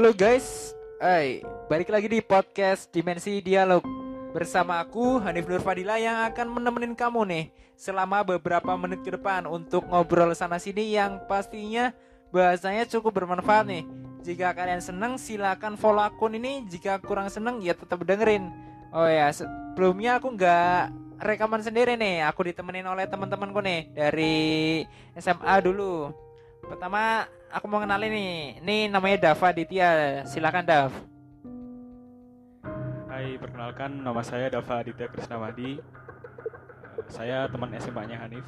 Halo guys, Hai, balik lagi di podcast Dimensi Dialog. Bersama aku Hanif Nur Fadila yang akan menemenin kamu nih Selama beberapa menit ke depan untuk ngobrol sana sini yang pastinya bahasanya cukup bermanfaat nih. Jika kalian seneng silahkan follow akun ini. Jika kurang seneng ya tetap dengerin. Oh ya, sebelumnya aku nggak rekaman sendiri nih. Aku ditemenin oleh teman-temanku nih Dari SMA dulu. Pertama aku mau kenalin nih. Ini namanya Dava Ditya. Silakan Dav. Hai, perkenalkan nama saya Dava Aditya Krisnawadi. Eh, Saya teman SMA-nya Hanif.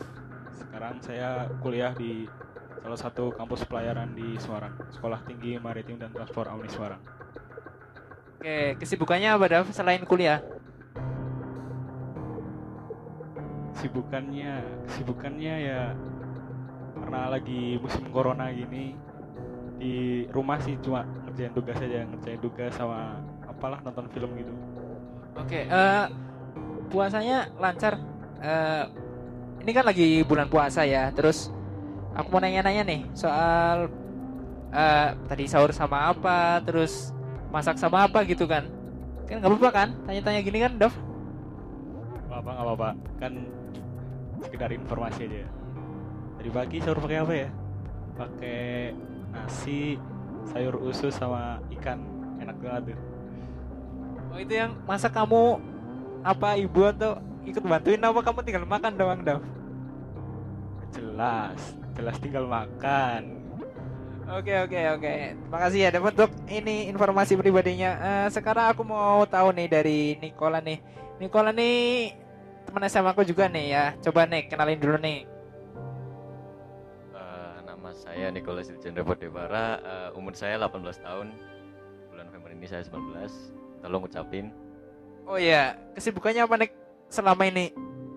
Sekarang saya kuliah di salah satu kampus pelayaran di Semarang, Sekolah Tinggi Maritim dan Transport Auni Semarang. Oke, kesibukannya apa Dav selain kuliah? Sibukannya, sibukannya ya karena lagi musim corona gini di rumah sih cuma ngerjain tugas aja, ngerjain tugas sama apalah nonton film gitu. Oke, eh puasanya lancar. Eh ini kan lagi bulan puasa ya. Terus aku mau nanya-nanya nih soal eh tadi sahur sama apa, terus masak sama apa gitu kan? Kan nggak apa-apa kan? Tanya-tanya gini kan, Dav? Gak apa-apa, gak apa-apa. Kan sekedar informasi aja. Tadi pagi sahur pakai apa ya? Pakai nasi, sayur usus sama ikan. Enak banget tuh. Oh itu yang masak kamu apa ibu atau ikut bantuin apa kamu tinggal makan doang, Dav? Jelas, jelas tinggal makan. Oke oke oke. Terima kasih ya dapat untuk ini informasi pribadinya. Eh, sekarang aku mau tahu nih dari Nicola nih. Nicola nih teman SMA aku juga nih ya. Coba nih kenalin dulu nih. Saya Nicholas Chandra Bodebara, eh, umur saya 18 tahun. Bulan November ini saya 19. Tolong ucapin. Oh iya, kesibukannya apa nih selama ini?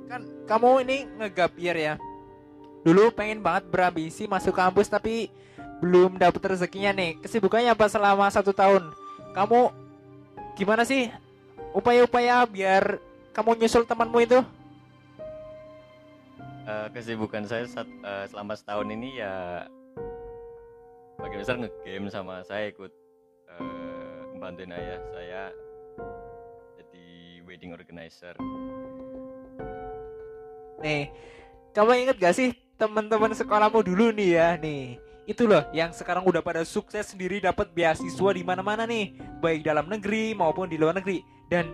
Kan kamu ini ngegap year ya. Dulu pengen banget berambisi masuk kampus tapi belum dapet rezekinya nih. Kesibukannya apa selama satu tahun? Kamu gimana sih upaya-upaya biar kamu nyusul temanmu itu? Eh, kesibukan saya saat, eh, selama setahun ini ya bagi besar ngegame sama saya ikut eh, membantuin ayah saya jadi wedding organizer. Nih, kamu inget gak sih teman-teman sekolahmu dulu nih ya? Nih itu loh yang sekarang udah pada sukses sendiri dapat beasiswa di mana-mana nih. Baik dalam negeri maupun di luar negeri. Dan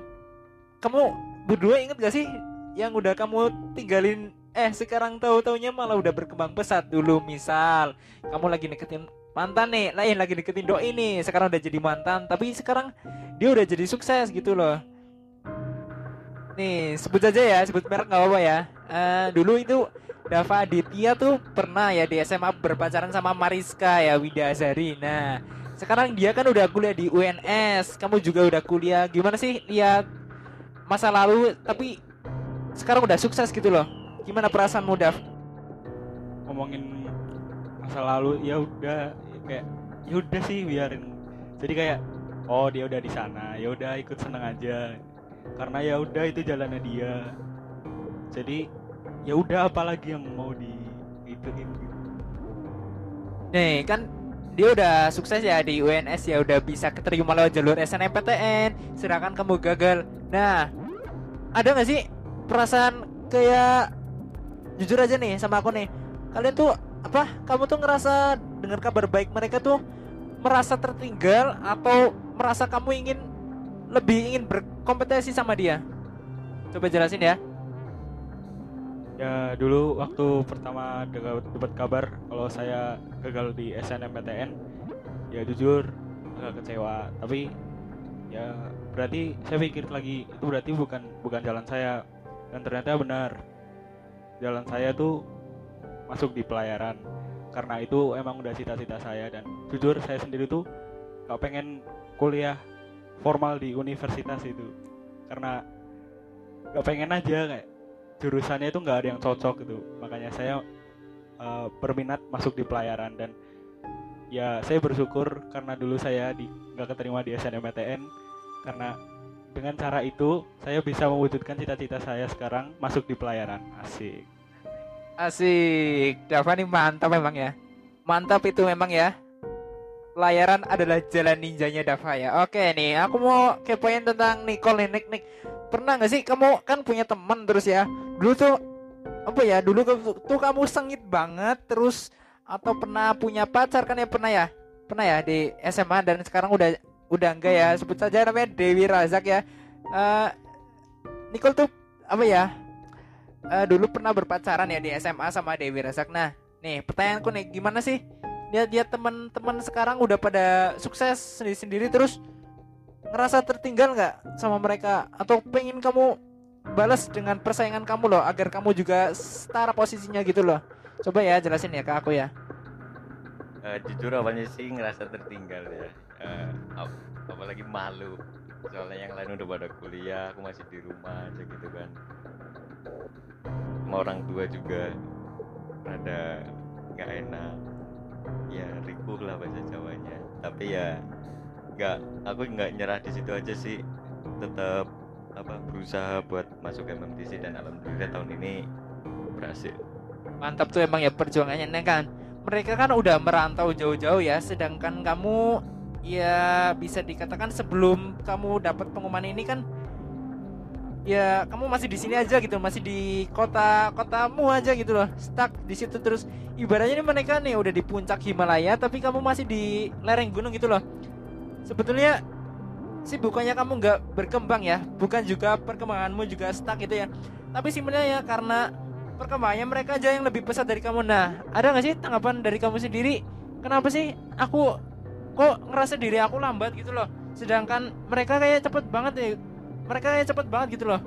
kamu berdua inget gak sih yang udah kamu tinggalin eh sekarang tahu taunya malah udah berkembang pesat dulu misal kamu lagi deketin mantan nih lain lagi deketin doi nih sekarang udah jadi mantan tapi sekarang dia udah jadi sukses gitu loh nih sebut aja ya sebut merek nggak apa-apa ya Eh, dulu itu Dava Aditya tuh pernah ya di SMA berpacaran sama Mariska ya Wida Azari. Nah, sekarang dia kan udah kuliah di UNS. Kamu juga udah kuliah. Gimana sih lihat masa lalu tapi sekarang udah sukses gitu loh. Gimana perasaanmu, Dav? Ngomongin masa lalu ya udah ya kayak ya udah sih biarin. Jadi kayak oh dia udah di sana, ya udah ikut seneng aja. Karena ya udah itu jalannya dia. Jadi ya udah apalagi yang mau di ituin gitu. Nih, kan dia udah sukses ya di UNS ya udah bisa keterima lewat jalur SNMPTN sedangkan kamu gagal. Nah, ada nggak sih perasaan kayak jujur aja nih sama aku nih. Kalian tuh apa? Kamu tuh ngerasa dengar kabar baik mereka tuh merasa tertinggal atau merasa kamu ingin lebih ingin berkompetisi sama dia? Coba jelasin ya. Ya dulu waktu pertama dapat kabar kalau saya gagal di SNMPTN, ya jujur agak kecewa. Tapi ya berarti saya pikir lagi itu berarti bukan bukan jalan saya dan ternyata benar jalan saya tuh masuk di pelayaran. Karena itu emang udah cita-cita saya dan jujur saya sendiri tuh gak pengen kuliah formal di universitas itu. Karena gak pengen aja kayak jurusannya itu nggak ada yang cocok gitu. Makanya saya eh, berminat masuk di pelayaran dan ya saya bersyukur karena dulu saya di nggak keterima di SNMPTN karena dengan cara itu saya bisa mewujudkan cita-cita saya sekarang masuk di pelayaran asik Asik. Dava nih mantap memang ya. Mantap itu memang ya. layaran adalah jalan ninjanya Dava ya. Oke nih, aku mau kepoin tentang Nicole nih, Nick, Nick. Pernah nggak sih kamu kan punya teman terus ya? Dulu tuh apa ya? Dulu tuh kamu sengit banget terus atau pernah punya pacar kan ya pernah ya? Pernah ya di SMA dan sekarang udah udah enggak ya? Sebut saja namanya Dewi Razak ya. Eh Nicole tuh apa ya? Eh, dulu pernah berpacaran ya di SMA sama Dewi Razak. Nah, nih pertanyaanku nih, gimana sih dia dia teman-teman sekarang udah pada sukses sendiri-sendiri terus ngerasa tertinggal nggak sama mereka atau pengen kamu balas dengan persaingan kamu loh agar kamu juga setara posisinya gitu loh. Coba ya jelasin ya ke aku ya. Eh, jujur awalnya sih ngerasa tertinggal ya. Eh, ap- apalagi malu. Soalnya yang lain udah pada kuliah aku masih di rumah aja gitu kan. Sama orang tua juga ada nggak enak. Ya rikuh lah bahasa Jawanya. Tapi ya nggak aku nggak nyerah di situ aja sih. Tetap apa berusaha buat masuk MMTC dan alhamdulillah tahun ini berhasil. Mantap tuh emang ya perjuangannya Nah, kan. Mereka kan udah merantau jauh-jauh ya sedangkan kamu ya bisa dikatakan sebelum kamu dapat pengumuman ini kan ya kamu masih di sini aja gitu masih di kota kotamu aja gitu loh stuck di situ terus. Ibaratnya ini mereka nih udah di puncak Himalaya tapi kamu masih di lereng gunung gitu loh. Sebetulnya sih bukannya kamu nggak berkembang ya bukan juga perkembanganmu juga stuck gitu ya. Tapi sebenarnya ya karena perkembangannya mereka aja yang lebih pesat dari kamu. Nah ada nggak sih tanggapan dari kamu sendiri? Kenapa sih aku kok ngerasa diri aku lambat gitu loh? Sedangkan mereka kayak cepet banget ya. Mereka kayak cepet banget gitu loh.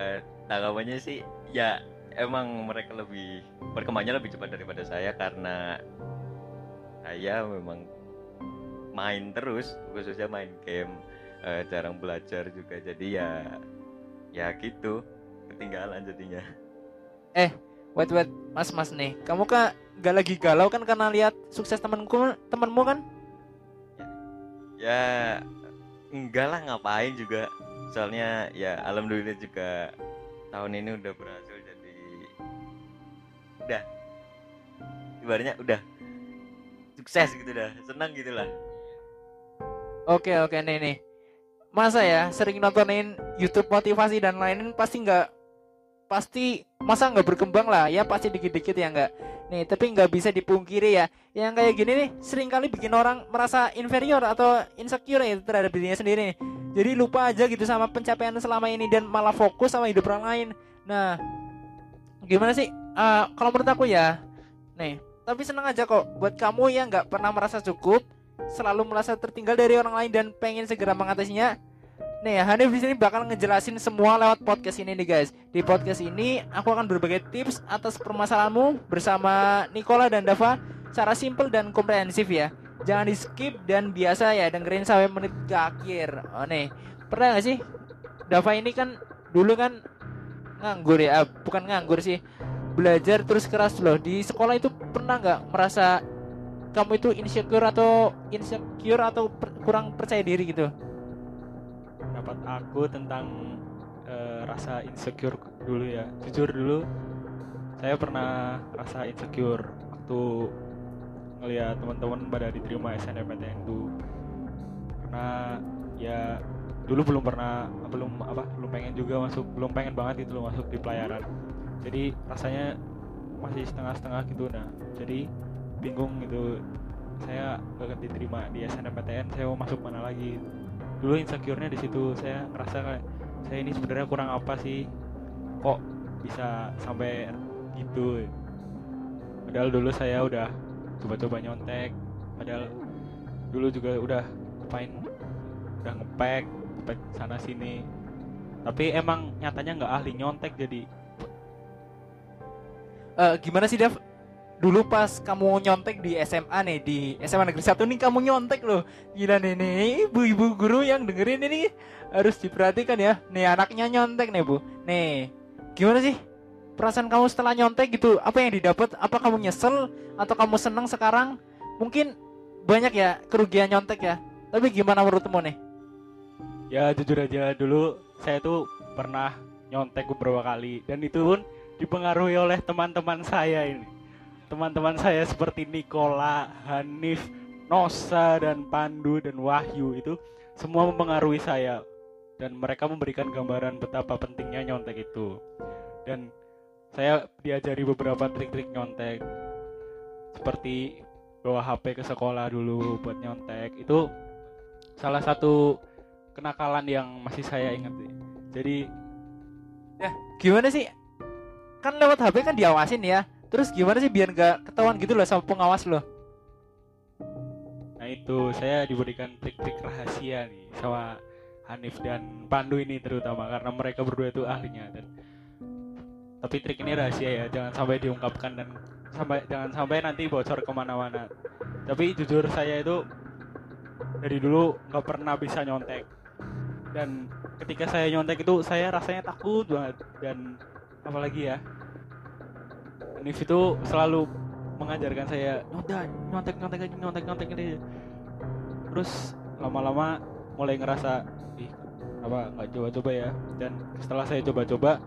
Eh, tanggapannya sih ya emang mereka lebih perkembangannya lebih cepat daripada saya karena saya memang main terus khususnya main game eh, jarang belajar juga. Jadi ya ya gitu ketinggalan jadinya wait wait. Mas mas nih. Kamu kan gak lagi galau kan karena lihat sukses temanku temanmu kan? Ya enggak lah ngapain juga. Soalnya ya alhamdulillah juga tahun ini udah berhasil jadi udah. Ibaratnya udah sukses gitu dah senang gitu lah. Oke oke nih nih. Masa ya sering nontonin YouTube motivasi dan lain-lain pasti nggak pasti masa nggak berkembang lah. Ya pasti dikit-dikit ya nggak? Nih tapi nggak bisa dipungkiri ya. Yang kayak gini nih sering kali bikin orang merasa inferior atau insecure ya terhadap dirinya sendiri nih. jadi lupa aja gitu sama pencapaian selama ini dan malah fokus sama hidup orang lain. Nah gimana sih? Eh, kalau menurut aku ya nih tapi senang aja kok. Buat kamu yang nggak pernah merasa cukup selalu merasa tertinggal dari orang lain dan pengen segera mengatasinya Nih, Hanif di sini bakal ngejelasin semua lewat podcast ini nih guys. Di podcast ini aku akan berbagi tips atas permasalahanmu bersama Nicola dan Dava secara simple dan komprehensif ya. Jangan di skip dan biasa ya dengerin sampai menit ke akhir. Oh nih, pernah gak sih Dava ini kan dulu kan nganggur ya, Ah, bukan nganggur sih. Belajar terus keras loh. Di sekolah itu pernah nggak merasa kamu itu insecure atau insecure atau per- kurang percaya diri gitu? Pendapat aku tentang eh, rasa insecure dulu ya. Jujur dulu saya pernah rasa insecure waktu ngeliat teman-teman pada diterima SNMPTN itu karena ya dulu belum pernah belum apa belum pengen juga masuk belum pengen banget loh masuk di pelayaran. Jadi rasanya masih setengah-setengah gitu. Nah jadi bingung gitu. Saya gak diterima di SNMPTN saya mau masuk mana lagi dulu insecure-nya di situ. Saya ngerasa kayak saya ini sebenarnya kurang apa sih? Kok bisa sampai gitu? Padahal dulu saya udah coba-coba nyontek. Padahal dulu juga udah main udah ngepek ngepek sana sini. Tapi emang nyatanya nggak ahli nyontek jadi. Eh, gimana sih Dev? Dulu pas kamu nyontek di SMA nih di SMA Negeri 1 nih kamu nyontek loh. Gila nih nih ibu-ibu guru yang dengerin ini harus diperhatikan ya. Nih anaknya nyontek nih Bu. Nih gimana sih perasaan kamu setelah nyontek gitu? Apa yang didapat? Apa kamu nyesel atau kamu seneng sekarang? Mungkin banyak ya kerugian nyontek ya. Tapi gimana menurutmu nih? ya jujur aja dulu saya tuh pernah nyontek beberapa kali dan itu pun dipengaruhi oleh teman-teman saya ini teman-teman saya seperti Nikola, Hanif, Nosa dan Pandu dan Wahyu itu semua mempengaruhi saya. Dan mereka memberikan gambaran betapa pentingnya nyontek itu. Dan saya diajari beberapa trik-trik nyontek. Seperti bawa HP ke sekolah dulu buat nyontek. Itu salah satu kenakalan yang masih saya ingat jadi Ya, gimana sih? Kan lewat HP kan diawasin ya. Terus gimana sih biar nggak ketahuan gitu loh sama pengawas loh? nah itu saya diberikan trik-trik rahasia nih sama Hanif dan Pandu ini terutama karena mereka berdua itu ahlinya dan tapi trik ini rahasia ya jangan sampai diungkapkan dan sampai jangan sampai nanti bocor ke mana-mana. Tapi jujur saya itu dari dulu nggak pernah bisa nyontek. Dan ketika saya nyontek itu saya rasanya takut banget. Dan apalagi ya Hanif itu selalu mengajarkan saya nyontek nyontek nyontek aja nyontek nyontek aja terus lama-lama mulai ngerasa ih apa nggak coba-coba ya? Dan setelah saya coba-coba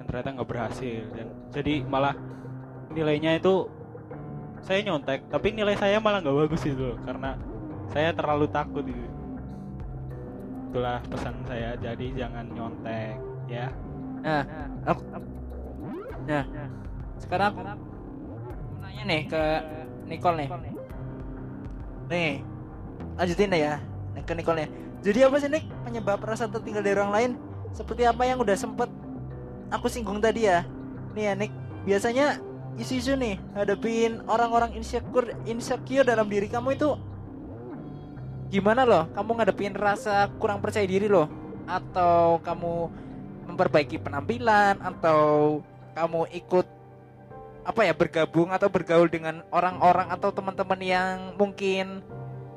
dan ternyata nggak berhasil. Dan jadi malah nilainya itu saya nyontek tapi nilai saya malah nggak bagus itu karena saya terlalu takut itu itulah pesan saya jadi jangan nyontek ya. Nah, aku, nah, sekarang aku mau nanya nih ke Nicole nih. Nih, lanjutin deh ya ke Nicole nya. Jadi apa sih Nick penyebab rasa tertinggal dari orang lain? Seperti apa yang udah sempet aku singgung tadi ya. Nih ya Nick, biasanya isu-isu nih hadapin orang-orang insecure insecure dalam diri kamu itu gimana loh? Kamu ngadepin rasa kurang percaya diri loh? Atau kamu memperbaiki penampilan atau kamu ikut apa ya bergabung atau bergaul dengan orang-orang atau teman-teman yang mungkin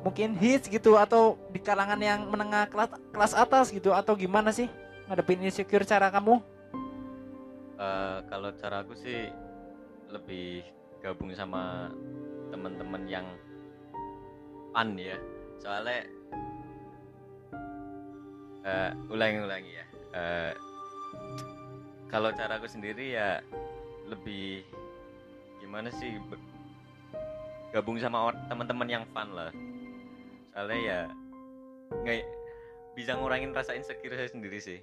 mungkin hits gitu atau di kalangan yang menengah kelas kelas atas gitu atau gimana sih ngadepin insecure cara kamu? Eh, kalau cara aku sih lebih gabung sama teman-teman yang fun ya soalnya eh ulangi-ulangi ya Eh, kalau cara aku sendiri ya lebih gimana sih gabung sama teman-teman yang fun lah soalnya ya nggak bisa ngurangin rasa insecure saya sendiri sih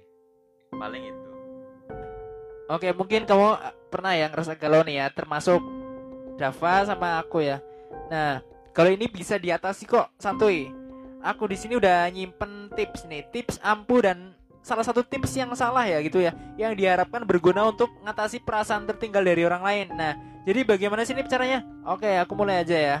paling itu Oke, mungkin kamu eh, pernah ya ngerasa galau nih ya, termasuk Dava sama aku ya. Nah, kalau ini bisa diatasi kok, santuy. Aku di sini udah nyimpen tips nih, tips ampuh dan salah satu tips yang salah ya gitu ya, yang diharapkan berguna untuk mengatasi perasaan tertinggal dari orang lain. Nah, jadi bagaimana sih ini caranya? Oke, aku mulai aja ya.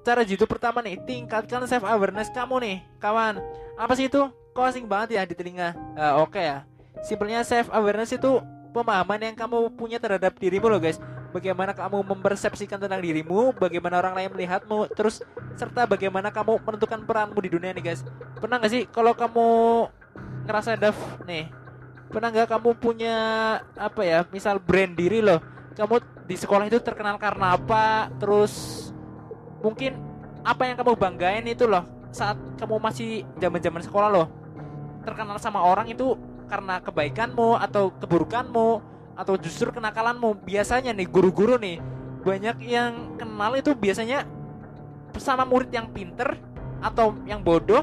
Cara jitu pertama nih, tingkatkan self awareness kamu nih, kawan. Apa sih itu? Kok asing banget ya di telinga? Eh, Oke ya. Simpelnya self awareness itu pemahaman yang kamu punya terhadap dirimu loh guys bagaimana kamu mempersepsikan tentang dirimu bagaimana orang lain melihatmu terus serta bagaimana kamu menentukan peranmu di dunia nih guys pernah nggak sih kalau kamu ngerasa Dav nih pernah nggak kamu punya apa ya misal brand diri loh kamu di sekolah itu terkenal karena apa? Terus mungkin apa yang kamu banggain itu loh saat kamu masih zaman-zaman sekolah loh. Terkenal sama orang itu karena kebaikanmu atau keburukanmu atau justru kenakalanmu. Biasanya nih guru-guru nih banyak yang kenal itu biasanya sama murid yang pinter atau yang bodoh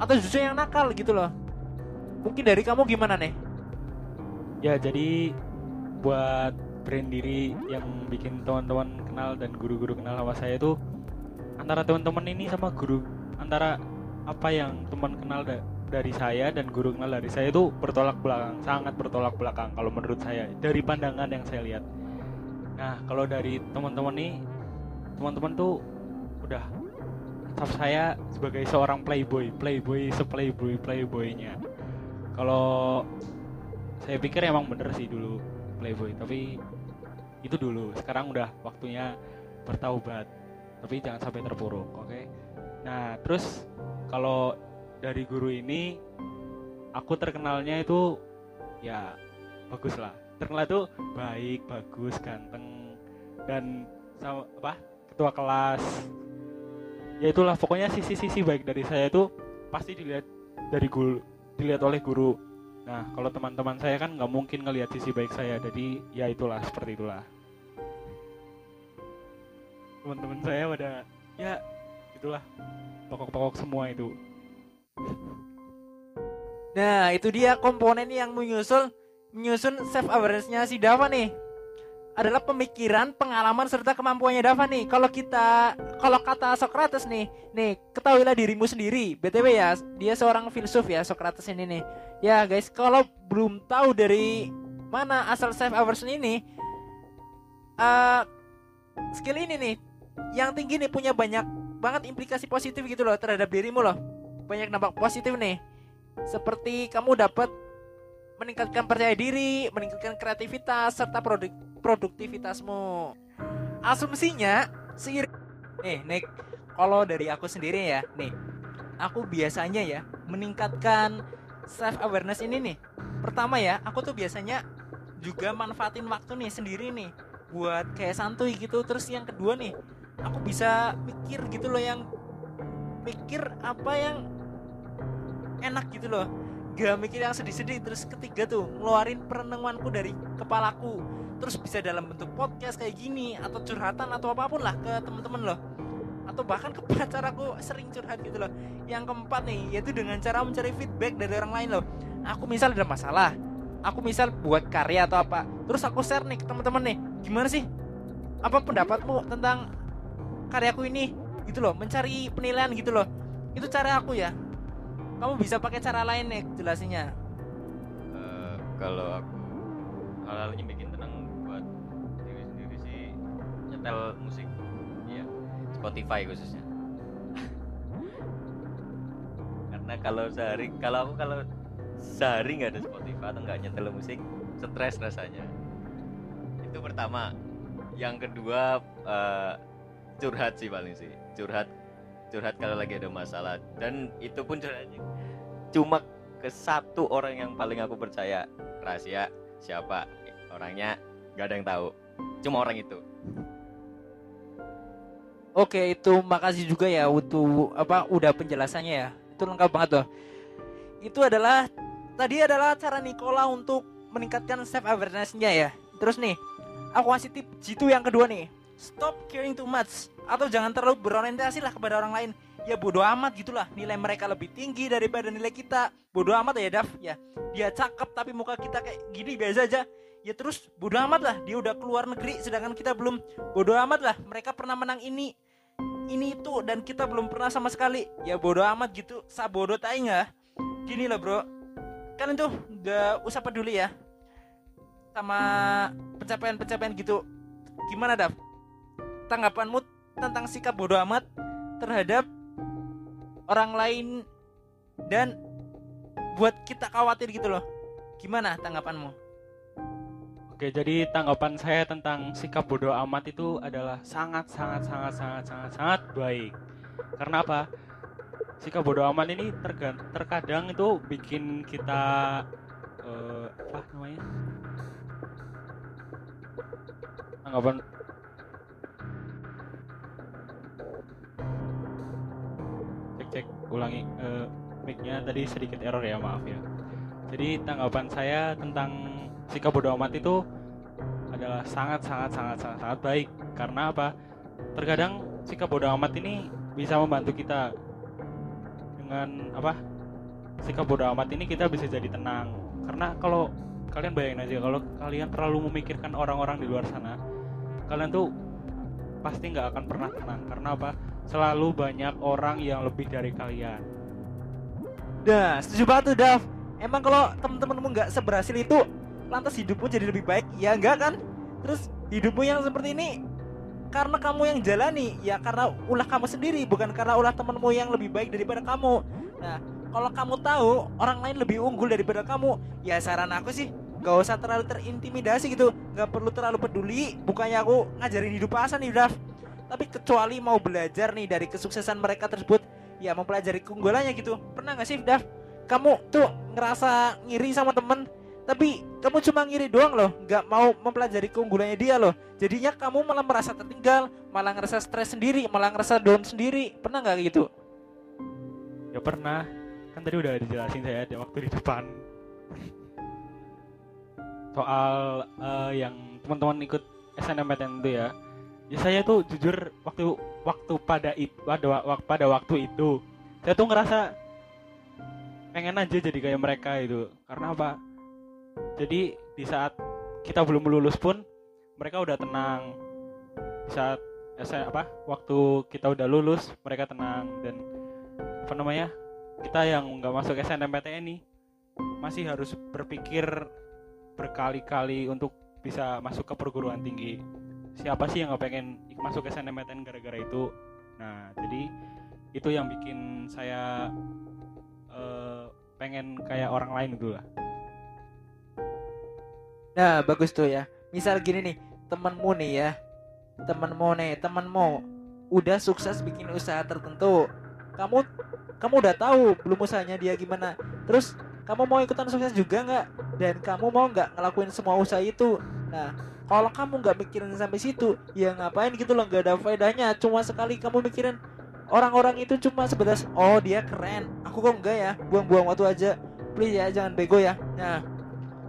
atau justru yang nakal gitu loh. Mungkin dari kamu gimana nih? Ya jadi buat brand diri yang bikin teman-teman kenal dan guru-guru kenal sama saya itu antara teman-teman ini sama guru antara apa yang teman kenal da- dari saya dan guru kenal dari saya itu bertolak belakang sangat bertolak belakang kalau menurut saya dari pandangan yang saya lihat. Nah kalau dari teman-teman nih teman-teman tuh udah cap saya sebagai seorang playboy playboy seplayboy playboynya. Kalau saya pikir emang bener sih dulu playboy tapi itu dulu sekarang udah waktunya bertaubat. Tapi jangan sampai terpuruk oke? Nah terus kalau dari guru ini aku terkenalnya itu ya bagus lah. Terkenal itu baik bagus ganteng dan sama apa ketua kelas. Ya itulah pokoknya sisi-sisi baik dari saya itu pasti dilihat dari guru dilihat oleh guru. Nah, kalau teman-teman saya kan nggak mungkin ngelihat sisi baik saya, jadi ya itulah seperti itulah. Teman-teman saya pada ya itulah pokok-pokok semua itu Nah, itu dia komponen yang menyusul menyusun self awareness-nya si Dava nih. Adalah pemikiran, pengalaman serta kemampuannya Dava nih. Kalau kita kalau kata Socrates nih, nih, ketahuilah dirimu sendiri. BTW ya, dia seorang filsuf ya Socrates ini nih. Ya, guys, kalau belum tahu dari mana asal self awareness ini eh skill ini nih yang tinggi nih punya banyak banget implikasi positif gitu loh terhadap dirimu loh. Banyak dampak positif nih seperti kamu dapat meningkatkan percaya diri, meningkatkan kreativitas serta produk produktivitasmu. Asumsinya seiring nih, Nick, kalau dari aku sendiri ya, nih, aku biasanya ya meningkatkan self awareness ini nih. Pertama ya, aku tuh biasanya juga manfaatin waktu nih sendiri nih buat kayak santuy gitu. Terus yang kedua nih, aku bisa mikir gitu loh yang mikir apa yang enak gitu loh. Gak mikir yang sedih-sedih. Terus ketiga tuh ngeluarin perenunganku dari kepalaku. Terus bisa dalam bentuk podcast kayak gini atau curhatan atau apa pun lah ke temen-temen loh. Atau bahkan ke pacar aku sering curhat gitu loh. Yang keempat nih yaitu dengan cara mencari feedback dari orang lain loh. Aku misal ada masalah aku misal buat karya atau apa terus aku share nih ke teman-teman nih. Gimana sih? Apa pendapatmu tentang karyaku ini gitu loh mencari penilaian gitu loh. Itu cara aku ya. Kamu bisa pakai cara lain nih jelasinnya. Eh, kalau aku yang bikin tenang buat diri sendiri sih nyetel musik. Iya Spotify khususnya. Karena kalau sehari kalau aku kalau sehari nggak ada Spotify atau nggak nyetel musik stres rasanya. Itu pertama. Yang kedua eh, curhat sih paling sih. Curhat curhat kalau lagi ada masalah. Dan itu pun curhatnya cuma ke satu orang yang paling aku percaya. Rahasia siapa? Orangnya nggak ada yang tahu. Cuma orang itu. Oke itu makasih juga ya untuk apa udah penjelasannya ya. Itu lengkap banget loh. Itu adalah tadi adalah cara Nikola untuk meningkatkan self awareness-nya ya. Terus nih aku kasih tip jitu yang kedua nih stop caring too much. Atau jangan terlalu berorientasi lah kepada orang lain. Ya bodoh amat gitulah. Nilai mereka lebih tinggi daripada nilai kita. Bodoh amat ya Daf ya dia cakep tapi muka kita kayak gini biasa aja. Ya terus bodoh amat lah. Dia udah keluar negeri sedangkan kita belum. Bodoh amat lah. Mereka pernah menang ini ini itu dan kita belum pernah sama sekali. Ya bodoh amat gitu. Sabodo tai nggak? Gini lah bro. Kalian tuh gak usah peduli ya. Sama pencapaian-pencapaian gitu. Gimana Daf tanggapanmu tentang sikap bodoh amat terhadap orang lain dan buat kita khawatir gitu loh gimana tanggapanmu Oke, jadi tanggapan saya tentang sikap bodoh amat itu adalah sangat sangat sangat sangat sangat sangat baik. Karena apa? Sikap bodoh amat ini terkadang itu bikin kita eh, apa namanya? Tanggapan ulangi eh, mic-nya tadi sedikit error ya maaf ya. Jadi tanggapan saya tentang sikap bodoh amat itu adalah sangat sangat sangat sangat sangat baik. Karena apa? Terkadang sikap bodoh amat ini bisa membantu kita. Dengan apa? Sikap bodoh amat ini kita bisa jadi tenang. Karena kalau kalian bayangin aja kalau kalian terlalu memikirkan orang-orang di luar sana kalian tuh pasti nggak akan pernah tenang. Karena apa selalu banyak orang yang lebih dari kalian Nah, setuju banget tuh Dav. Emang kalau temen-temenmu nggak seberhasil itu, lantas hidupmu jadi lebih baik? Ya enggak kan? Terus hidupmu yang seperti ini karena kamu yang jalani, ya karena ulah kamu sendiri, bukan karena ulah temenmu yang lebih baik daripada kamu. Nah, kalau kamu tahu orang lain lebih unggul daripada kamu, ya saran aku sih gak usah terlalu terintimidasi gitu, nggak perlu terlalu peduli. Bukannya aku ngajarin hidup pasan nih, Dav. Tapi kecuali mau belajar nih dari kesuksesan mereka tersebut, ya mempelajari keunggulannya gitu. Pernah nggak sih Dav? Kamu tuh ngerasa ngiri sama temen tapi kamu cuma ngiri doang loh nggak mau mempelajari keunggulannya dia loh. Jadinya kamu malah merasa tertinggal malah ngerasa stres sendiri malah ngerasa down sendiri. Pernah nggak gitu? Ya pernah. Kan tadi udah dijelasin saya di waktu di depan. Soal eh, yang teman-teman ikut SNMPTN itu ya ya saya tuh jujur waktu waktu pada itu pada pada waktu itu saya tuh ngerasa pengen aja jadi kayak mereka itu. Karena apa? Jadi di saat kita belum lulus pun mereka udah tenang. Di saat saya apa waktu kita udah lulus mereka tenang. Dan apa namanya kita yang nggak masuk SNMPTN nih masih harus berpikir berkali-kali untuk bisa masuk ke perguruan tinggi siapa sih yang nggak pengen masuk SNMPTN gara-gara itu nah jadi itu yang bikin saya eh, pengen kayak orang lain gitu lah Nah, bagus tuh ya. Misal gini nih, temenmu nih ya. Temenmu nih, temenmu udah sukses bikin usaha tertentu. Kamu kamu udah tahu belum usahanya dia gimana. Terus kamu mau ikutan sukses juga nggak? Dan kamu mau nggak ngelakuin semua usaha itu? Nah, kalau kamu nggak mikirin sampai situ, ya ngapain gitu loh nggak ada faedahnya. Cuma sekali kamu mikirin orang-orang itu cuma sebatas oh dia keren, aku kok enggak ya, buang-buang waktu aja. Please ya jangan bego ya. Nah,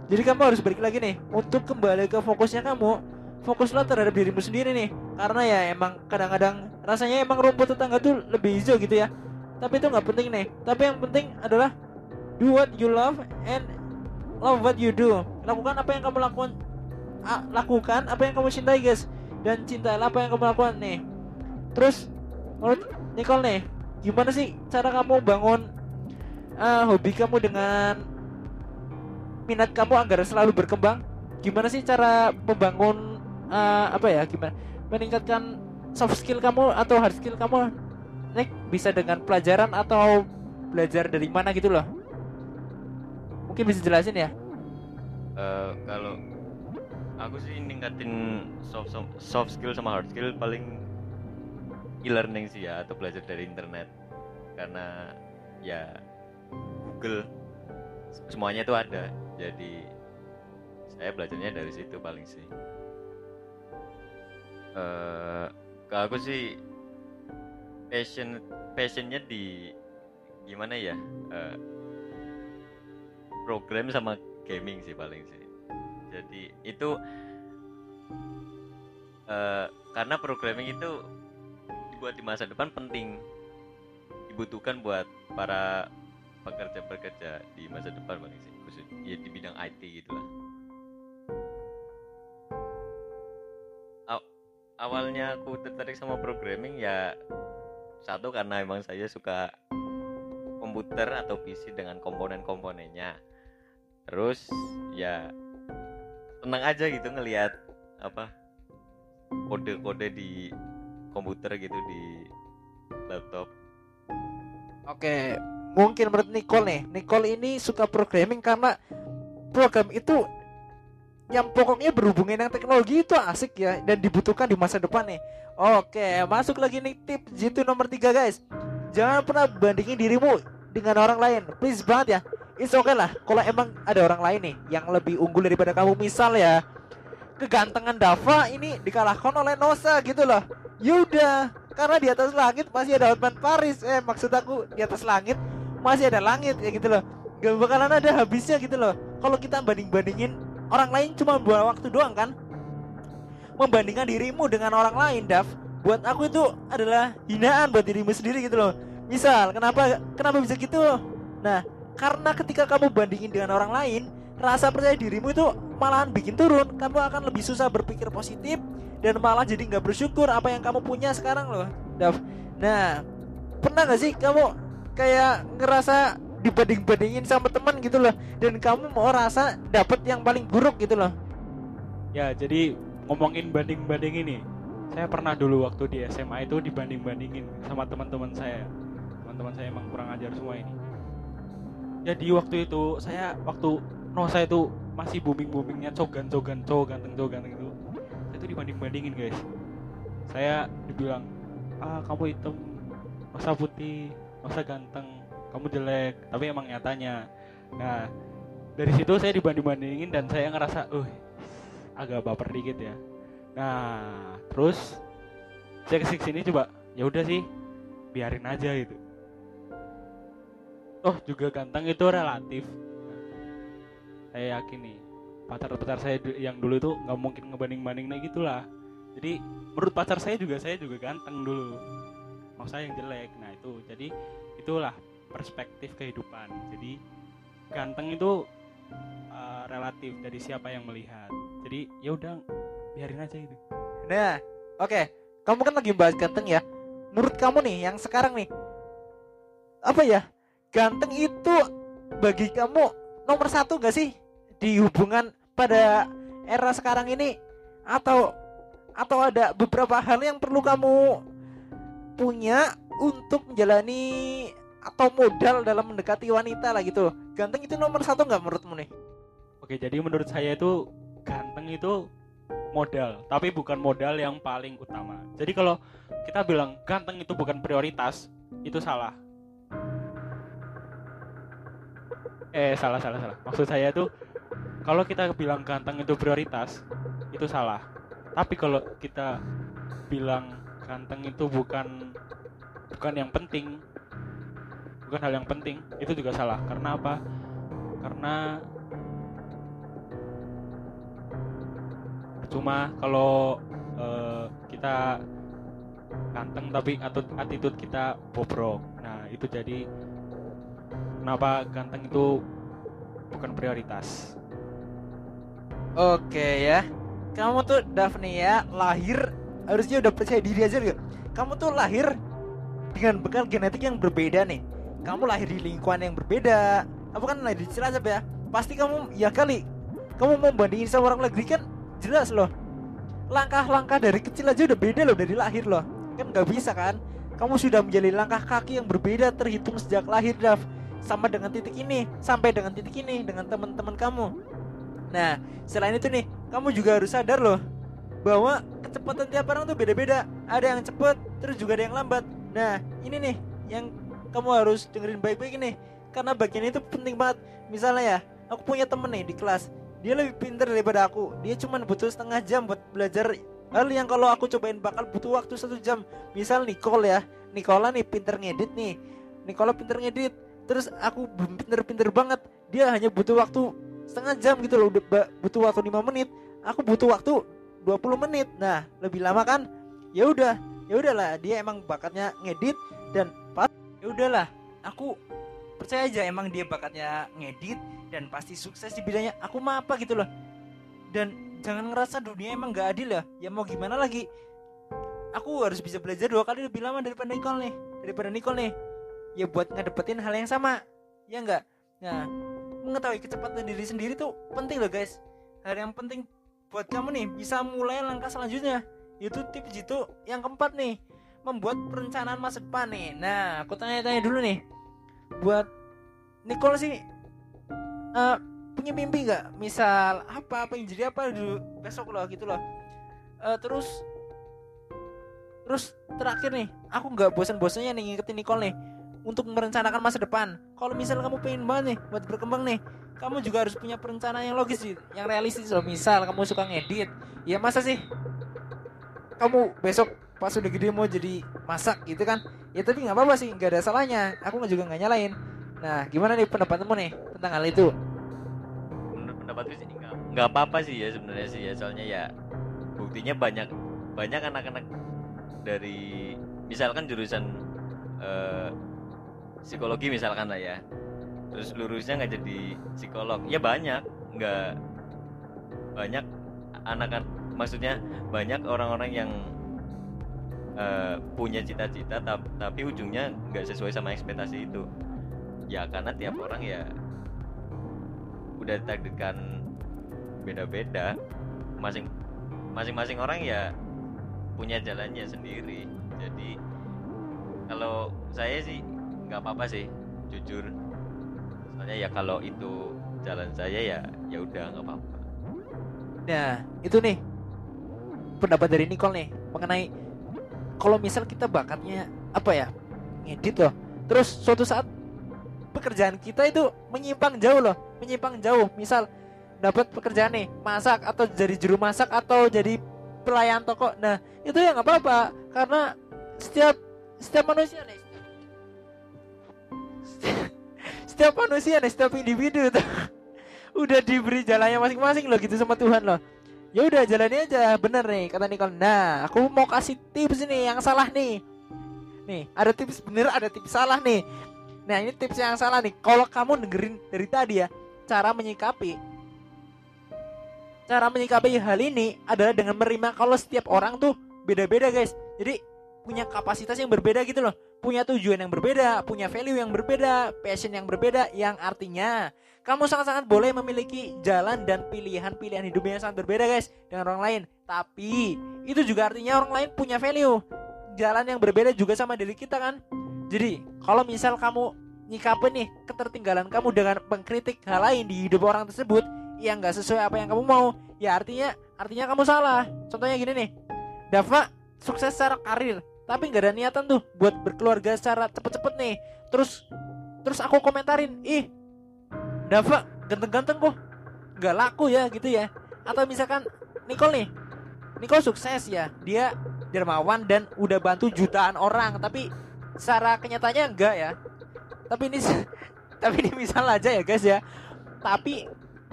jadi kamu harus balik lagi nih untuk kembali ke fokusnya kamu. Fokuslah terhadap dirimu sendiri nih. Karena ya emang kadang-kadang rasanya emang rumput tetangga tuh lebih hijau gitu ya. Tapi itu nggak penting nih. Tapi yang penting adalah do what you love and love what you do. Lakukan apa yang kamu lakukan. Lakukan apa yang kamu cintai guys. Dan cintailah apa yang kamu lakukan nih. Terus menurut Nicole nih, gimana sih cara kamu bangun ah, hobi kamu dengan minat kamu agar selalu berkembang gimana sih cara membangun eh, apa ya gimana meningkatkan soft skill kamu atau hard skill kamu Nick bisa dengan pelajaran atau belajar dari mana gitu loh mungkin bisa jelasin ya Eh, kalau aku sih ningkatin soft, soft skill sama hard skill paling e-learning sih ya atau belajar dari internet. Karena ya Google semuanya itu ada. Jadi saya belajarnya dari situ paling sih. Eh kalau aku sih passion passionnya di gimana ya eh, program sama gaming sih paling sih jadi itu eh, karena programming itu dibuat di masa depan penting. Dibutuhkan buat para pekerja-pekerja di masa depan paling sih. Khusus ya di bidang IT gitu lah. Aw- awalnya aku tertarik sama programming ya satu karena emang saya suka komputer atau PC dengan komponen-komponennya. Terus ya tenang aja gitu ngelihat apa kode-kode di komputer gitu di laptop. Oke mungkin menurut Nicole nih. Nicole ini suka programming karena program itu yang pokoknya berhubungan dengan teknologi itu asik ya dan dibutuhkan di masa depan nih. Oke masuk lagi nih tip jitu nomor tiga guys. Jangan pernah bandingin dirimu dengan orang lain. Please banget ya. It's okay lah. Kalau emang ada orang lain nih yang lebih unggul daripada kamu misal ya kegantengan Dava ini dikalahkan oleh Nosa gitu loh. Yaudah karena di atas langit masih ada Hotman Paris. Eh maksud aku di atas langit masih ada langit ya gitu loh. Gak bakalan ada habisnya gitu loh. Kalau kita banding bandingin orang lain cuma buang waktu doang kan? Membandingkan dirimu dengan orang lain Dav buat aku itu adalah hinaan buat dirimu sendiri gitu loh misal kenapa kenapa bisa gitu? Nah karena ketika kamu bandingin dengan orang lain rasa percaya dirimu itu malahan bikin turun. Kamu akan lebih susah berpikir positif dan malah jadi nggak bersyukur apa yang kamu punya sekarang loh Dav. Nah pernah nggak sih kamu kayak ngerasa dibanding-bandingin sama teman gitu loh dan kamu mau rasa dapet yang paling buruk gitu loh? Ya jadi ngomongin banding-banding ini saya pernah dulu waktu di SMA itu dibanding-bandingin sama teman-teman saya teman-teman saya emang kurang ajar semua ini. Jadi waktu itu saya waktu Nosa itu masih booming boomingnya cogan cogan cowok ganteng cowok ganteng itu saya itu dibanding bandingin guys. Saya dibilang ah kamu hitam Nosa putih Nosa ganteng kamu jelek. Tapi emang nyatanya. Nah dari situ saya dibanding bandingin dan saya ngerasa uh agak baper dikit ya. Nah terus saya ke sini sini coba ya udah sih biarin aja gitu oh juga ganteng itu relatif. Saya yakin nih pacar-pacar saya yang dulu itu nggak mungkin ngebanding-banding nah gitulah. Jadi menurut pacar saya juga saya juga ganteng dulu. Mau saya yang jelek. Nah itu. Jadi itulah perspektif kehidupan. Jadi ganteng itu uh, relatif dari siapa yang melihat. Jadi ya udah biarin aja itu Nah, oke. Kamu kan lagi bahas ganteng ya. Menurut kamu nih yang sekarang nih apa ya? Ganteng itu bagi kamu nomor satu gak sih di hubungan pada era sekarang ini atau atau ada beberapa hal yang perlu kamu punya untuk menjalani atau modal dalam mendekati wanita lah gitu. Ganteng itu nomor satu nggak menurutmu nih? oke jadi menurut saya itu ganteng itu modal tapi bukan modal yang paling utama jadi kalau kita bilang ganteng itu bukan prioritas itu salah eh salah salah salah. Maksud saya itu kalau kita bilang ganteng itu prioritas itu salah. Tapi kalau kita bilang ganteng itu bukan bukan yang penting bukan hal yang penting itu juga salah. Karena apa? Karena cuma kalau eh, kita ganteng tapi attitude kita bobrok. Nah itu jadi kenapa ganteng itu bukan prioritas Oke ya. Kamu tuh Daphne ya lahir harusnya udah percaya diri aja gitu. Kamu tuh lahir dengan bekal genetik yang berbeda nih. Kamu lahir di lingkungan yang berbeda. Kamu kan lahir di Cilacap ya. Pasti kamu ya kali. Kamu mau bandingin sama orang negeri kan jelas loh. Langkah-langkah dari kecil aja udah beda loh dari lahir loh. Kan nggak bisa kan? Kamu sudah menjalin langkah kaki yang berbeda terhitung sejak lahir Dav. Sama dengan titik ini, sampai dengan titik ini dengan teman-teman kamu. Nah, selain itu nih, kamu juga harus sadar loh bahwa kecepatan tiap orang tuh beda-beda. Ada yang cepet, terus juga ada yang lambat. Nah, ini nih yang kamu harus dengerin baik-baik nih, karena bagian itu penting banget. Misalnya ya, aku punya temen nih di kelas, dia lebih pintar daripada aku. Dia cuma butuh setengah jam buat belajar hal yang kalau aku cobain bakal butuh waktu satu jam. Misal Nicole ya, Nicola nih pinter ngedit nih, Nicola pinter ngedit. Terus aku pinter-pinter banget. Dia hanya butuh waktu setengah jam gitu loh. Butuh waktu 5 menit. Aku butuh waktu 20 menit. Nah lebih lama kan? Ya udah ya udahlah. Dia emang bakatnya ngedit dan pas ya udahlah. Aku percaya aja emang dia bakatnya ngedit dan pasti sukses di bidangnya. Aku mah apa gitu loh. Dan jangan ngerasa dunia emang gak adil ya. Ya mau gimana lagi? Aku harus bisa belajar dua kali lebih lama daripada Nicole nih. Daripada Nicole nih ya buat ngedapetin hal yang sama. Ya enggak nah mengetahui kecepatan diri sendiri tuh penting loh guys. Hal yang penting buat kamu nih bisa mulai langkah selanjutnya. Itu tips itu yang keempat nih membuat perencanaan masa depan nih. Nah aku tanya-tanya dulu nih. Buat Nicole sih eh, punya mimpi nggak? Misal apa apa yang jadi apa dulu besok loh gitu loh. Eh, terus terus terakhir nih aku nggak bosan-bosannya nih ngikutin Nicole nih untuk merencanakan masa depan. Kalau misal kamu pengen banget nih buat berkembang nih, kamu juga harus punya perencanaan yang logis sih, yang realistis loh. Misal kamu suka ngedit, ya masa sih kamu besok pas udah gede mau jadi masak gitu kan? Ya tapi nggak apa-apa sih, nggak ada salahnya. Aku juga nggak nyalain. Nah, gimana nih pendapatmu nih tentang hal itu? pendapatku sih nggak apa-apa sih ya sebenarnya sih ya soalnya ya buktinya banyak banyak anak-anak dari misalkan jurusan eh, psikologi misalkan lah ya. Terus lurusnya nggak jadi psikolog. Ya banyak nggak banyak anak maksudnya banyak orang-orang yang eh, punya cita-cita tap- tapi ujungnya nggak sesuai sama ekspektasi itu. Ya karena tiap orang ya udah ditakdirkan beda-beda. Masing masing-masing orang ya punya jalannya sendiri. Jadi kalau saya sih nggak apa-apa sih jujur soalnya ya kalau itu jalan saya ya ya udah nggak apa-apa Nah, itu nih pendapat dari Nicole nih mengenai kalau misal kita bakatnya apa ya ngedit loh, terus suatu saat pekerjaan kita itu menyimpang jauh loh, menyimpang jauh. Misal dapat pekerjaan nih masak atau jadi juru masak atau jadi pelayan toko. Nah, itu ya nggak apa-apa karena setiap setiap manusia nih setiap, manusia nih setiap individu itu udah diberi jalannya masing-masing loh gitu sama Tuhan loh. Ya udah jalani aja bener nih kata Nicole. Nah aku mau kasih tips nih yang salah nih. Nih ada tips bener ada tips salah nih. Nah ini tips yang salah nih. Kalau kamu dengerin dari tadi ya cara menyikapi cara menyikapi hal ini adalah dengan menerima kalau setiap orang tuh beda-beda guys. Jadi punya kapasitas yang berbeda gitu loh punya tujuan yang berbeda punya value yang berbeda passion yang berbeda yang artinya kamu sangat-sangat boleh memiliki jalan dan pilihan-pilihan hidup yang sangat berbeda guys dengan orang lain. Tapi itu juga artinya orang lain punya value. Jalan yang berbeda juga sama diri kita kan? Jadi kalau misal kamu nyikapin nih ketertinggalan kamu dengan mengkritik hal lain di hidup orang tersebut yang nggak sesuai apa yang kamu mau ya artinya artinya kamu salah. Contohnya gini nih Dava sukses secara karir tapi nggak ada niatan tuh buat berkeluarga secara cepet-cepet nih. Terus terus aku komentarin ih Dava ganteng-ganteng kok. Nggak laku ya gitu ya. Atau misalkan Nicole nih Nicole sukses ya. Dia dermawan dan udah bantu jutaan orang tapi secara kenyataannya enggak ya. Tapi ini tapi ini misal aja ya guys ya. Tapi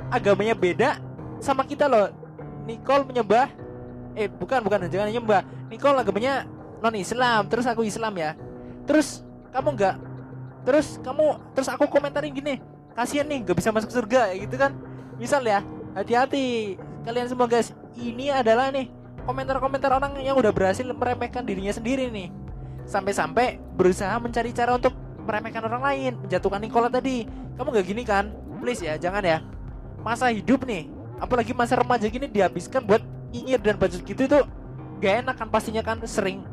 agamanya beda sama kita loh. Nicole menyembah eh bukan bukan jangan nyembah Nicole agamanya non Islam terus aku Islam ya. Terus kamu enggak terus kamu terus aku komentarin gini kasihan nih gak bisa masuk surga ya gitu kan. Misal ya hati-hati. Kalian semua guys ini adalah nih komentar-komentar orang yang udah berhasil meremehkan dirinya sendiri nih. Sampai-sampai berusaha mencari cara untuk meremehkan orang lain menjatuhkan Nicola tadi. Kamu gak gini kan? Please ya jangan ya. Masa hidup nih apalagi masa remaja gini dihabiskan buat nyinyir dan bacot gitu itu gak enak kan pastinya kan sering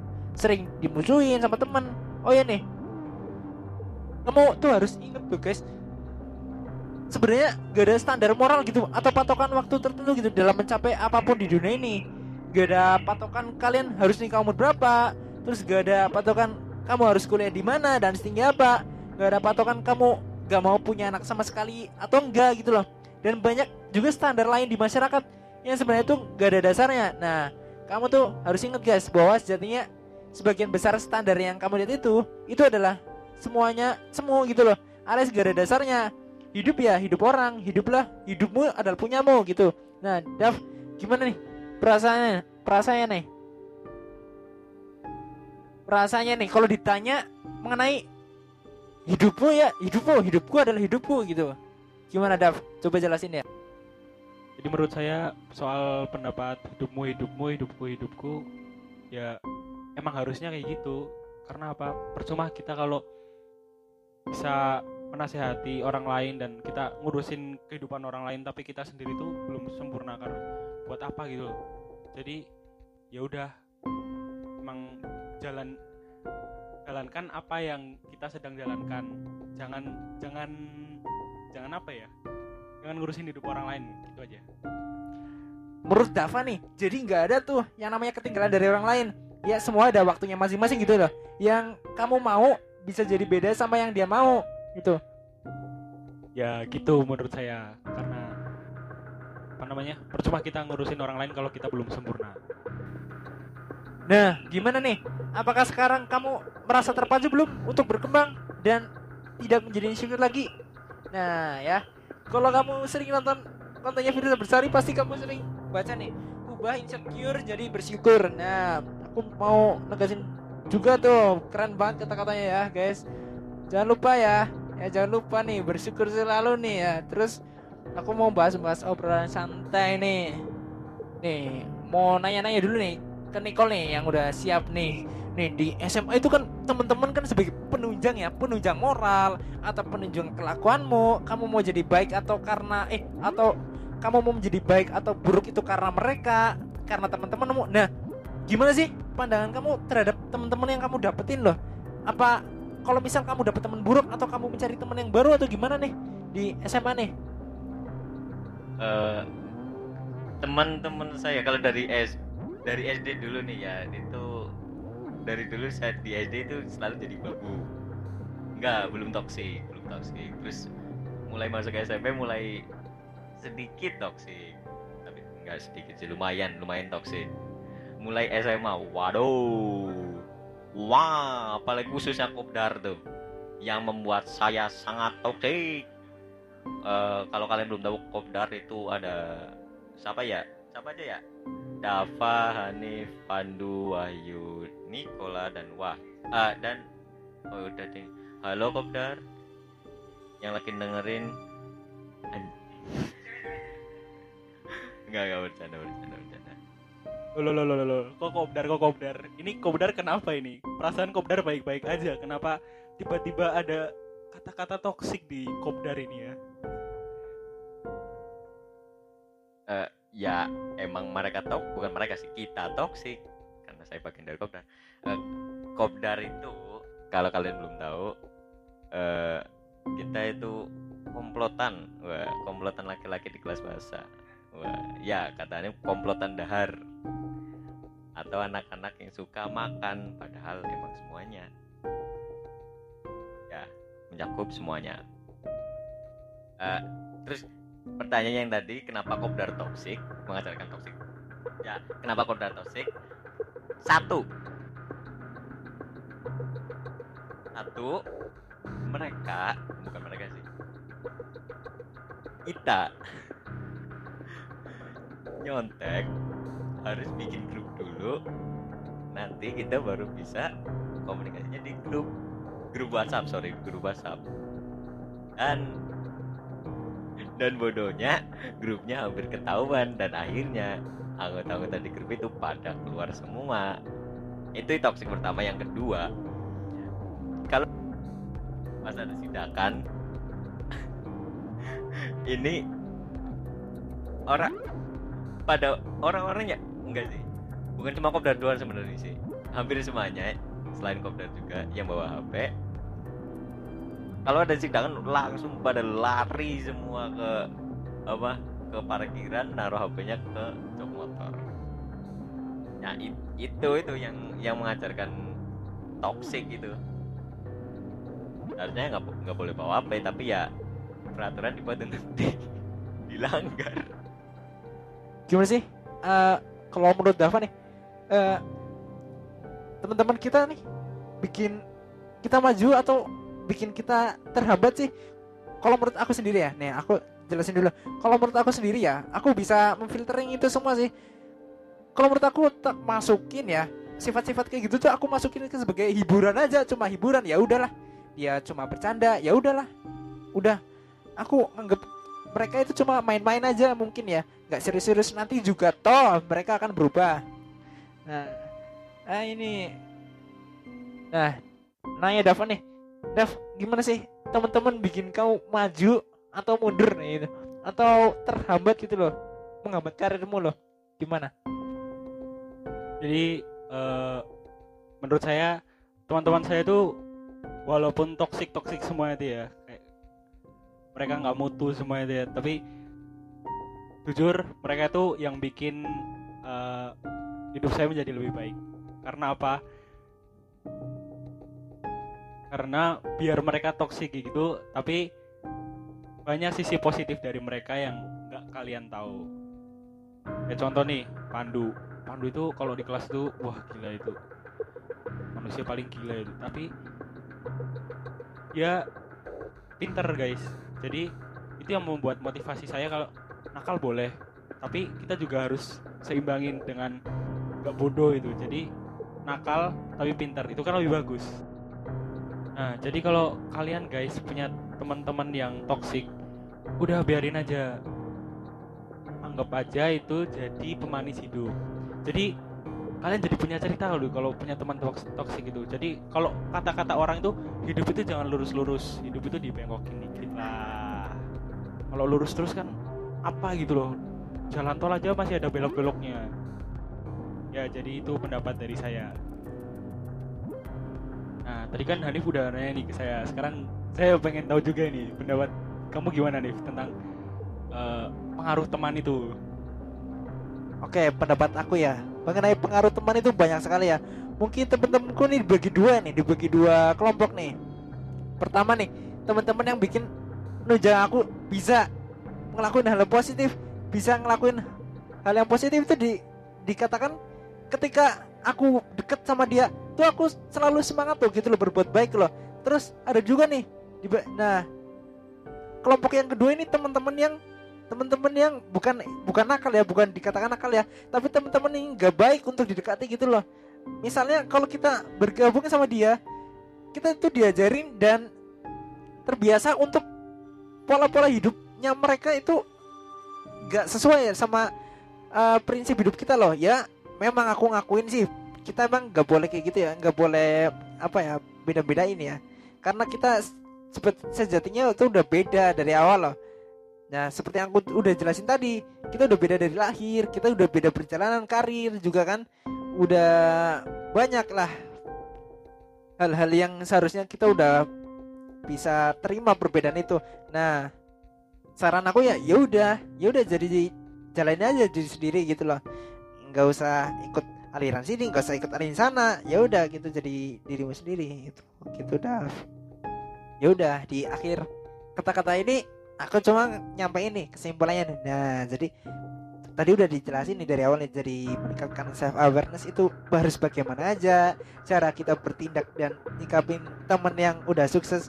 sering dimusuhin sama temen. Oh ya nih. Kamu tuh harus inget tuh guys. Sebenarnya gak ada standar moral gitu atau patokan waktu tertentu gitu dalam mencapai apa pun di dunia ini. Gak ada patokan kalian harus nikah umur berapa terus gak ada patokan kamu harus kuliah di mana dan setinggi apa. Gak ada patokan kamu gak mau punya anak sama sekali atau enggak gitu loh. Dan banyak juga standar lain di masyarakat yang sebenarnya tuh gak ada dasarnya. Nah kamu tuh harus inget guys bahwa sejatinya sebagian besar standar yang kamu lihat itu itu adalah semuanya semua gitu loh. Alias gak ada dasarnya. Hidup ya hidup orang hiduplah hidupmu adalah punyamu gitu. Nah Dav gimana nih perasaannya? Perasaannya nih. Perasaannya nih kalau ditanya mengenai hidupmu ya hidupmu hidupku adalah hidupku gitu. Gimana Dav? Coba jelasin ya. Jadi menurut saya soal pendapat hidupmu hidupmu hidupku hidupku ya emang harusnya kayak gitu. Karena apa? Percuma kita kalau bisa menasehati orang lain dan kita ngurusin kehidupan orang lain tapi kita sendiri tuh belum sempurna karena buat apa gitu loh. Jadi ya udah emang jalan jalankan apa yang kita sedang jalankan. Jangan jangan jangan apa ya? Jangan ngurusin hidup orang lain gitu aja. menurut Dava nih jadi nggak ada tuh yang namanya ketinggalan dari orang lain ya semua ada waktunya masing-masing gitu loh. Yang kamu mau bisa jadi beda sama yang dia mau gitu. Ya gitu menurut saya. Karena apa namanya percuma kita ngurusin orang lain kalau kita belum sempurna. Nah gimana nih? Apakah sekarang kamu merasa terpacu belum untuk berkembang dan tidak menjadi insecure lagi? Nah ya. Kalau kamu sering nonton kontennya Firza Bersari pasti kamu sering baca nih. Ubah insecure jadi bersyukur. Nah aku mau negasin juga tuh. Keren banget kata-katanya ya guys. Jangan lupa ya. Ya jangan lupa nih. Bersyukur selalu nih ya. Terus aku mau bahas-bahas obrolan santai nih. Nih mau nanya-nanya dulu nih ke Nicole nih yang udah siap nih. Nih di SMA itu kan teman-teman kan sebagai penunjang ya. Penunjang moral atau penunjang kelakuanmu. Kamu mau jadi baik atau karena eh atau kamu mau menjadi baik atau buruk itu karena mereka karena teman-temanmu. Nah gimana sih pandangan kamu terhadap teman-teman yang kamu dapetin loh? Apa kalau misal kamu dapet teman buruk atau kamu mencari teman yang baru atau gimana nih di SMA nih? Eh, teman-teman saya kalau dari S dari SD dulu nih ya itu dari dulu saya di SD itu selalu jadi babu. Enggak belum toksik belum toksik terus mulai masuk SMP mulai sedikit toksik tapi enggak sedikit sih lumayan lumayan toksik mulai SMA waduh. Wah apalagi khususnya kopdar tuh yang membuat saya sangat toksik Eh, kalau kalian belum tahu kopdar itu ada siapa ya? Siapa aja ya? Dava Hanif Pandu Wahyu Nikola dan Wah. Ah, dan oh udah deh. Halo kopdar. Yang lagi dengerin Enggak, enggak bercanda, bercanda, bercanda. Loh, loh, loh, loh, loh. Kok kopdar, kok kopdar? Ini kopdar kenapa ini? Perasaan kopdar baik-baik aja. Kenapa tiba-tiba ada kata-kata toksik di kopdar ini ya? Ya, emang mereka tok, bukan mereka sih, kita toksik. Karena saya bagian dari Kopdar. Eh, Kopdar itu, kalau kalian belum tahu, eh kita itu komplotan, wah, komplotan laki-laki di kelas bahasa. Wah, ya katanya komplotan dahar. Atau anak-anak yang suka makan padahal emang semuanya. Ya mencakup semuanya. Eh, terus pertanyaan yang tadi kenapa kopdar toksik mengajarkan toksik ya kenapa kopdar toksik satu. Satu mereka bukan mereka sih. Kita nyontek harus bikin grup dulu. Nanti kita baru bisa komunikasinya di grup. Grup WhatsApp sorry grup WhatsApp. Dan dan bodohnya grupnya hampir ketahuan dan akhirnya anggota-anggota di grup itu pada keluar semua. Itu toxic pertama. Yang kedua kalau pas ada sidakan ini orang pada orang-orangnya enggak sih. Bukan cuma kopdar doang sebenarnya sih. Hampir semuanya selain kopdar juga yang bawa HP kalau ada sidangan langsung pada lari semua ke apa ke parkiran naruh HP-nya ke jok motor. Ya it- itu itu yang yang mengajarkan toxic gitu. Harusnya nggak nggak boleh bawa HP tapi ya peraturan dibuat di- dilanggar Gimana sih? Eh, kalau menurut Dava nih, eh, teman-teman kita nih bikin kita maju atau bikin kita terhambat sih? Kalau menurut aku sendiri ya, nih aku jelasin dulu. Kalau menurut aku sendiri ya, aku bisa memfiltering itu semua sih. Kalau menurut aku tak masukin ya sifat-sifat kayak gitu tuh aku masukin ke sebagai hiburan aja, cuma hiburan ya udahlah. Dia cuma bercanda, ya udahlah. Udah, aku anggap mereka itu cuma main-main aja mungkin ya. Nggak serius-serius nanti juga toh mereka akan berubah. Nah ah ini. Nah nanya Dava nih. Dav gimana sih teman-teman bikin kau maju atau mundur nih gitu? Atau terhambat gitu loh? Menghambat karirmu loh. Gimana? Jadi eh, menurut saya teman-teman saya itu walaupun toksik toksik semua itu ya, mereka nggak mutu semua itu ya, tapi jujur mereka itu yang bikin eh, hidup saya menjadi lebih baik. Karena apa? Karena biar mereka toksik gitu, tapi banyak sisi positif dari mereka yang nggak kalian tahu. Ya contoh nih, Pandu. Pandu itu kalau di kelas tuh wah gila itu manusia paling gila itu tapi ya pinter guys jadi itu yang membuat motivasi saya kalau nakal boleh. Tapi kita juga harus seimbangin dengan nggak bodoh itu. Jadi nakal tapi pintar itu kan lebih bagus. Nah jadi kalau kalian guys punya teman-teman yang toksik udah biarin aja. Anggap aja itu jadi pemanis hidup. Jadi kalian jadi punya cerita loh kalau punya teman toks- toksik gitu. Jadi kalau kata-kata orang itu hidup itu jangan lurus-lurus. Hidup itu dibengkokin dikit lah. Kalau lurus terus kan apa gitu loh. Jalan tol aja masih ada belok-beloknya. Ya jadi itu pendapat dari saya. Nah tadi kan Hanif udah nanya nih ke saya. Sekarang saya pengen tahu juga nih pendapat kamu gimana nih tentang eh, pengaruh teman itu? Oke, pendapat aku ya mengenai pengaruh teman itu banyak sekali ya. Mungkin temen-temenku nih dibagi dua nih, dibagi dua kelompok nih. Pertama nih, teman-teman yang bikin nunjang aku bisa ngelakuin hal yang positif, bisa ngelakuin hal yang positif itu di dikatakan ketika aku deket sama dia, tuh aku selalu semangat tuh gitu loh berbuat baik loh. Terus ada juga nih, di, nah kelompok yang kedua ini teman-teman yang teman-teman yang bukan bukan nakal ya bukan dikatakan nakal ya tapi teman-teman yang nggak baik untuk didekati gitu loh. Misalnya kalau kita bergabung sama dia kita itu diajarin dan terbiasa untuk pola-pola hidupnya mereka itu nggak sesuai sama uh, prinsip hidup kita loh. Ya memang aku ngakuin sih kita emang nggak boleh kayak gitu ya nggak boleh apa ya beda-beda ini ya. Karena kita sejatinya itu udah beda dari awal loh Nah, seperti yang aku udah jelasin tadi, kita udah beda dari lahir, kita udah beda perjalanan karir juga kan. Udah banyak lah hal-hal yang seharusnya kita udah bisa terima perbedaan itu. Nah, saran aku ya ya udah, ya udah jadi jalanin aja diri sendiri gitu loh. Nggak usah ikut aliran sini, nggak usah ikut aliran sana. Ya udah gitu jadi dirimu sendiri gitu. Gitu dah. Ya udah di akhir kata-kata ini aku cuma nyampein nih kesimpulannya nah jadi tadi udah dijelasin nih dari awal nih jadi meningkatkan self awareness itu harus bagaimana aja cara kita bertindak dan nyikapin temen yang udah sukses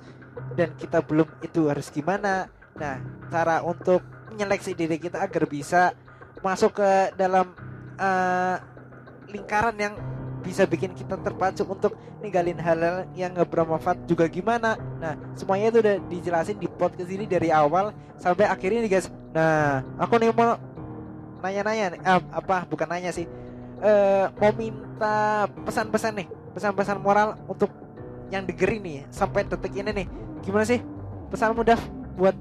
dan kita belum itu harus gimana. Nah cara untuk menyeleksi diri kita agar bisa masuk ke dalam uh, lingkaran yang bisa bikin kita terpacu untuk ninggalin hal-hal yang nggak bermanfaat juga gimana. Nah semuanya itu udah dijelasin di podcast ini dari awal sampai akhirnya nih guys. Nah aku nih mau nanya-nanya eh, apa? Bukan nanya sih. Eh, mau minta pesan-pesan nih pesan-pesan moral untuk yang dengerin nih sampai detik ini nih. Gimana sih pesan mudah buat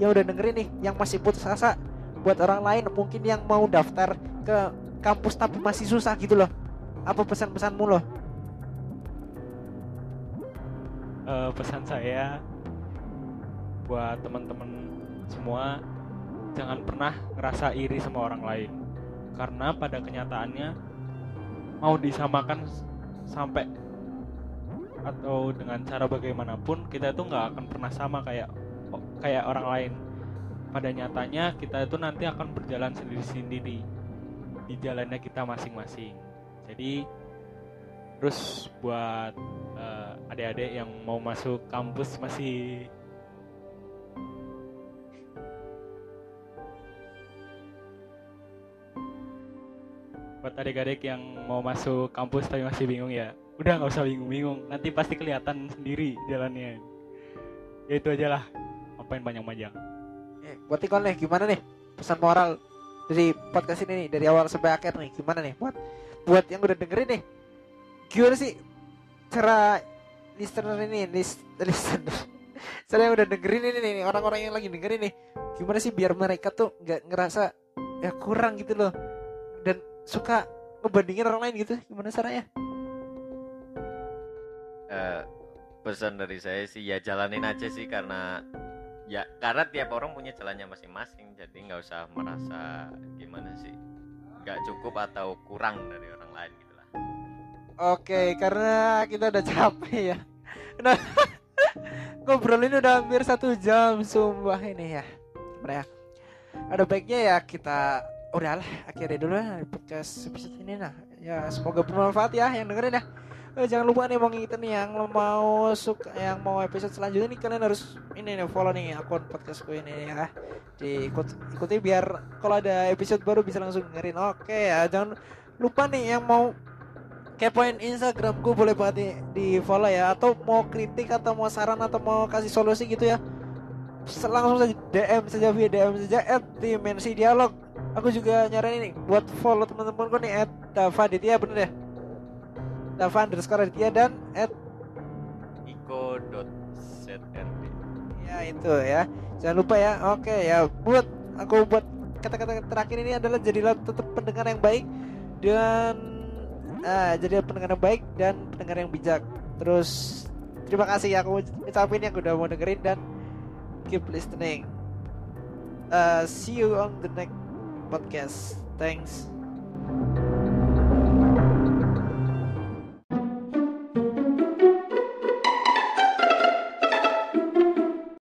yang udah dengerin nih yang masih putus asa buat orang lain mungkin yang mau daftar ke kampus tapi masih susah gitu loh apa pesan-pesanmu loh? Uh, pesan saya buat teman-teman semua jangan pernah ngerasa iri sama orang lain. Karena pada kenyataannya mau disamakan sampai atau dengan cara bagaimanapun kita itu nggak akan pernah sama kayak kayak orang lain. Pada nyatanya kita itu nanti akan berjalan sendiri-sendiri di jalannya kita masing-masing jadi terus buat uh, adik-adik yang mau masuk kampus masih buat adik-adik yang mau masuk kampus tapi masih bingung ya udah nggak usah bingung-bingung. Nanti pasti kelihatan sendiri jalannya. Ya itu aja lah yang panjang-panjang eh, buat ikon nih gimana nih pesan moral dari podcast ini nih dari awal sampai akhir nih gimana nih buat buat yang udah dengerin nih gimana sih cara listener ini list, listener yang udah dengerin ini nih orang-orang yang lagi dengerin nih gimana sih biar mereka tuh nggak ngerasa ya kurang gitu loh dan suka ngebandingin orang lain gitu gimana caranya? Uh, pesan dari saya sih ya jalanin aja sih karena ya karena tiap orang punya jalannya masing-masing jadi nggak usah merasa gimana sih nggak cukup atau kurang dari orang lain gitu lah. Oke karena kita udah capek ya. Nah ngobrol ini udah hampir satu jam sumpah ini ya. Mereka ada baiknya ya kita udahlah akhirnya dulu ya podcast episode ini. Nah ya semoga bermanfaat ya yang dengerin ya eh, jangan lupa nih mau ngingetin nih yang mau suka yang mau episode selanjutnya nih kalian harus ini nih follow nih akun podcastku ini ya. Diikut ikuti biar kalau ada episode baru bisa langsung dengerin. Oke ya jangan lupa nih yang mau kepoin Instagramku boleh banget di, di follow ya. Atau mau kritik atau mau saran atau mau kasih solusi gitu ya. Langsung saja DM saja via DM saja at dimensi dialog. Aku juga nyaranin nih buat follow teman-temanku nih at Davaditya bener ya Dava underscore Aditya dan at iko.zrd ya itu ya. Jangan lupa ya. Oke ya buat aku buat kata-kata terakhir ini adalah jadilah tetap pendengar yang baik dan ah, jadi pendengar yang baik dan pendengar yang bijak. Terus terima kasih ya aku ucapin yang udah mau dengerin dan keep listening. Uh, see you on the next podcast. Thanks